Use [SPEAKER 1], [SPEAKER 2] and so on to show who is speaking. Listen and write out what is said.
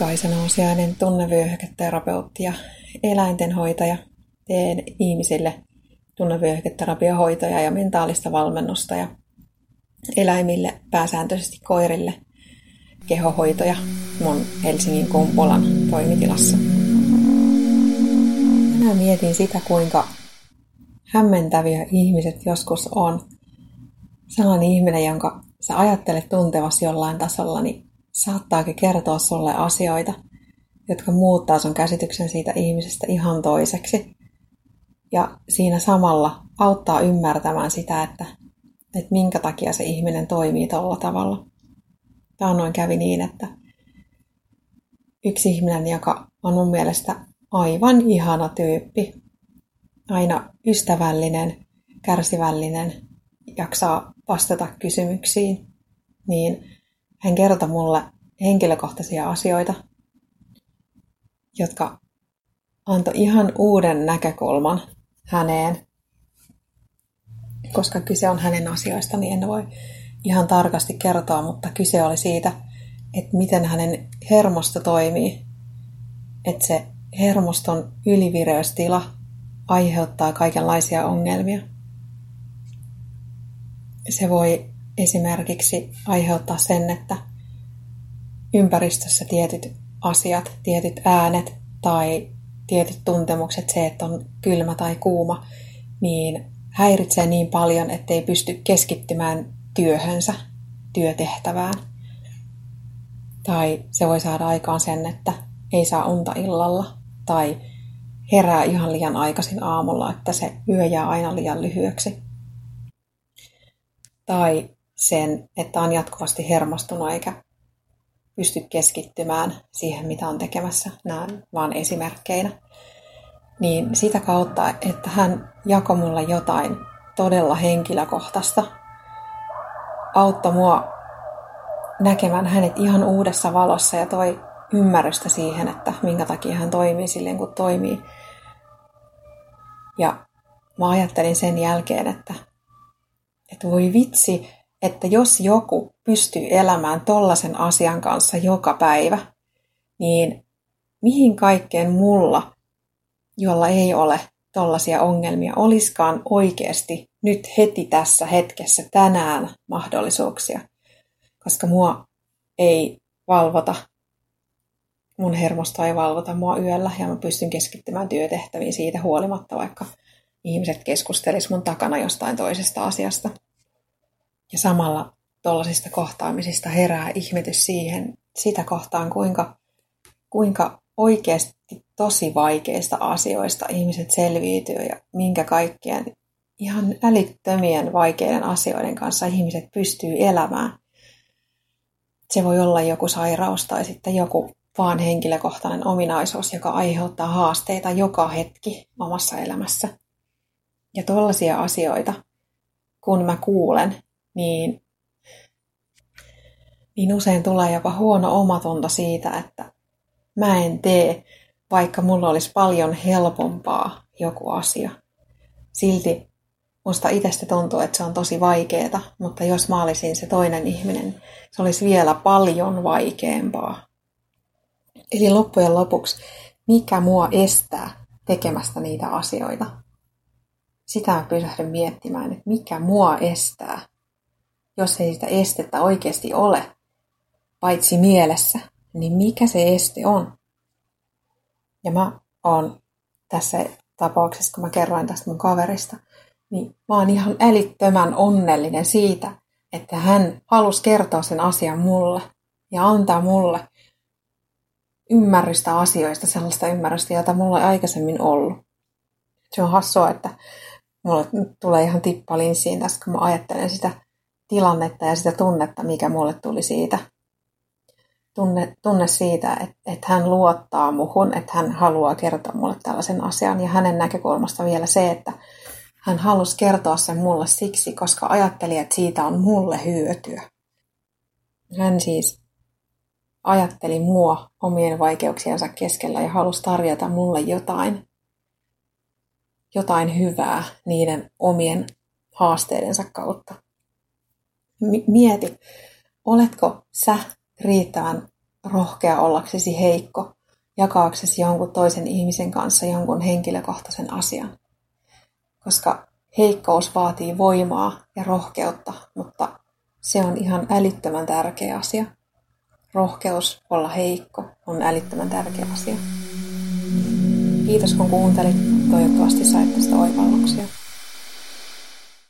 [SPEAKER 1] Kaisa Nousiainen, tunnevyöhyketerapeutti ja eläintenhoitaja. Teen ihmisille tunnevyöhyketerapiahoitoja ja mentaalista valmennusta ja eläimille, pääsääntöisesti koirille, kehohoitoja mun Helsingin Kumpulan toimitilassa. Minä mietin sitä, kuinka hämmentäviä ihmiset joskus on. Sellainen ihminen, jonka sä ajattelet tuntevasi jollain tasolla, niin saattaakin kertoa sulle asioita, jotka muuttaa sun käsityksen siitä ihmisestä ihan toiseksi. Ja siinä samalla auttaa ymmärtämään sitä, että, että minkä takia se ihminen toimii tuolla tavalla. noin kävi niin, että yksi ihminen, joka on mun mielestä aivan ihana tyyppi, aina ystävällinen, kärsivällinen, jaksaa vastata kysymyksiin, niin hän kertoi mulle henkilökohtaisia asioita, jotka antoi ihan uuden näkökulman häneen. Koska kyse on hänen asioista, niin en voi ihan tarkasti kertoa, mutta kyse oli siitä, että miten hänen hermosto toimii. Että se hermoston ylivireystila aiheuttaa kaikenlaisia ongelmia. Se voi esimerkiksi aiheuttaa sen, että ympäristössä tietyt asiat, tietyt äänet tai tietyt tuntemukset, se, että on kylmä tai kuuma, niin häiritsee niin paljon, ettei pysty keskittymään työhönsä, työtehtävään. Tai se voi saada aikaan sen, että ei saa unta illalla tai herää ihan liian aikaisin aamulla, että se yö jää aina liian lyhyeksi. Tai sen, että on jatkuvasti hermostunut eikä pysty keskittymään siihen, mitä on tekemässä, nämä vaan esimerkkeinä. Niin sitä kautta, että hän jakoi mulle jotain todella henkilökohtaista, auttoi mua näkemään hänet ihan uudessa valossa ja toi ymmärrystä siihen, että minkä takia hän toimii silleen kuin toimii. Ja mä ajattelin sen jälkeen, että, että voi vitsi, että jos joku pystyy elämään tollaisen asian kanssa joka päivä, niin mihin kaikkeen mulla, jolla ei ole tollaisia ongelmia, oliskaan oikeasti nyt heti tässä hetkessä tänään mahdollisuuksia. Koska mua ei valvota, mun hermosta ei valvota mua yöllä ja mä pystyn keskittymään työtehtäviin siitä huolimatta, vaikka ihmiset keskustelis mun takana jostain toisesta asiasta. Ja samalla tuollaisista kohtaamisista herää ihmetys siihen, sitä kohtaan, kuinka, kuinka oikeasti tosi vaikeista asioista ihmiset selviytyy ja minkä kaikkien ihan älyttömien vaikeiden asioiden kanssa ihmiset pystyy elämään. Se voi olla joku sairaus tai sitten joku vaan henkilökohtainen ominaisuus, joka aiheuttaa haasteita joka hetki omassa elämässä. Ja tuollaisia asioita, kun mä kuulen, niin, niin usein tulee jopa huono omatunto siitä, että mä en tee, vaikka mulla olisi paljon helpompaa joku asia. Silti musta itsestä tuntuu, että se on tosi vaikeeta, mutta jos mä olisin se toinen ihminen, se olisi vielä paljon vaikeampaa. Eli loppujen lopuksi, mikä mua estää tekemästä niitä asioita? Sitä pysähdyn miettimään, että mikä mua estää jos ei sitä estettä oikeasti ole, paitsi mielessä, niin mikä se este on? Ja mä oon tässä tapauksessa, kun mä kerroin tästä mun kaverista, niin mä oon ihan älyttömän onnellinen siitä, että hän halusi kertoa sen asian mulle ja antaa mulle ymmärrystä asioista, sellaista ymmärrystä, jota mulla ei aikaisemmin ollut. Se on hassua, että mulle tulee ihan tippa linssiin tästä, kun mä ajattelen sitä tilannetta ja sitä tunnetta, mikä mulle tuli siitä. Tunne, tunne siitä, että, että hän luottaa muhun, että hän haluaa kertoa mulle tällaisen asian. Ja hänen näkökulmasta vielä se, että hän halusi kertoa sen mulle siksi, koska ajatteli, että siitä on mulle hyötyä. Hän siis ajatteli mua omien vaikeuksiensa keskellä ja halusi tarjota mulle jotain, jotain hyvää niiden omien haasteidensa kautta mieti, oletko sä riittävän rohkea ollaksesi heikko, jakaaksesi jonkun toisen ihmisen kanssa jonkun henkilökohtaisen asian. Koska heikkous vaatii voimaa ja rohkeutta, mutta se on ihan älyttömän tärkeä asia. Rohkeus olla heikko on älyttömän tärkeä asia. Kiitos kun kuuntelit. Toivottavasti sait tästä oivalluksia.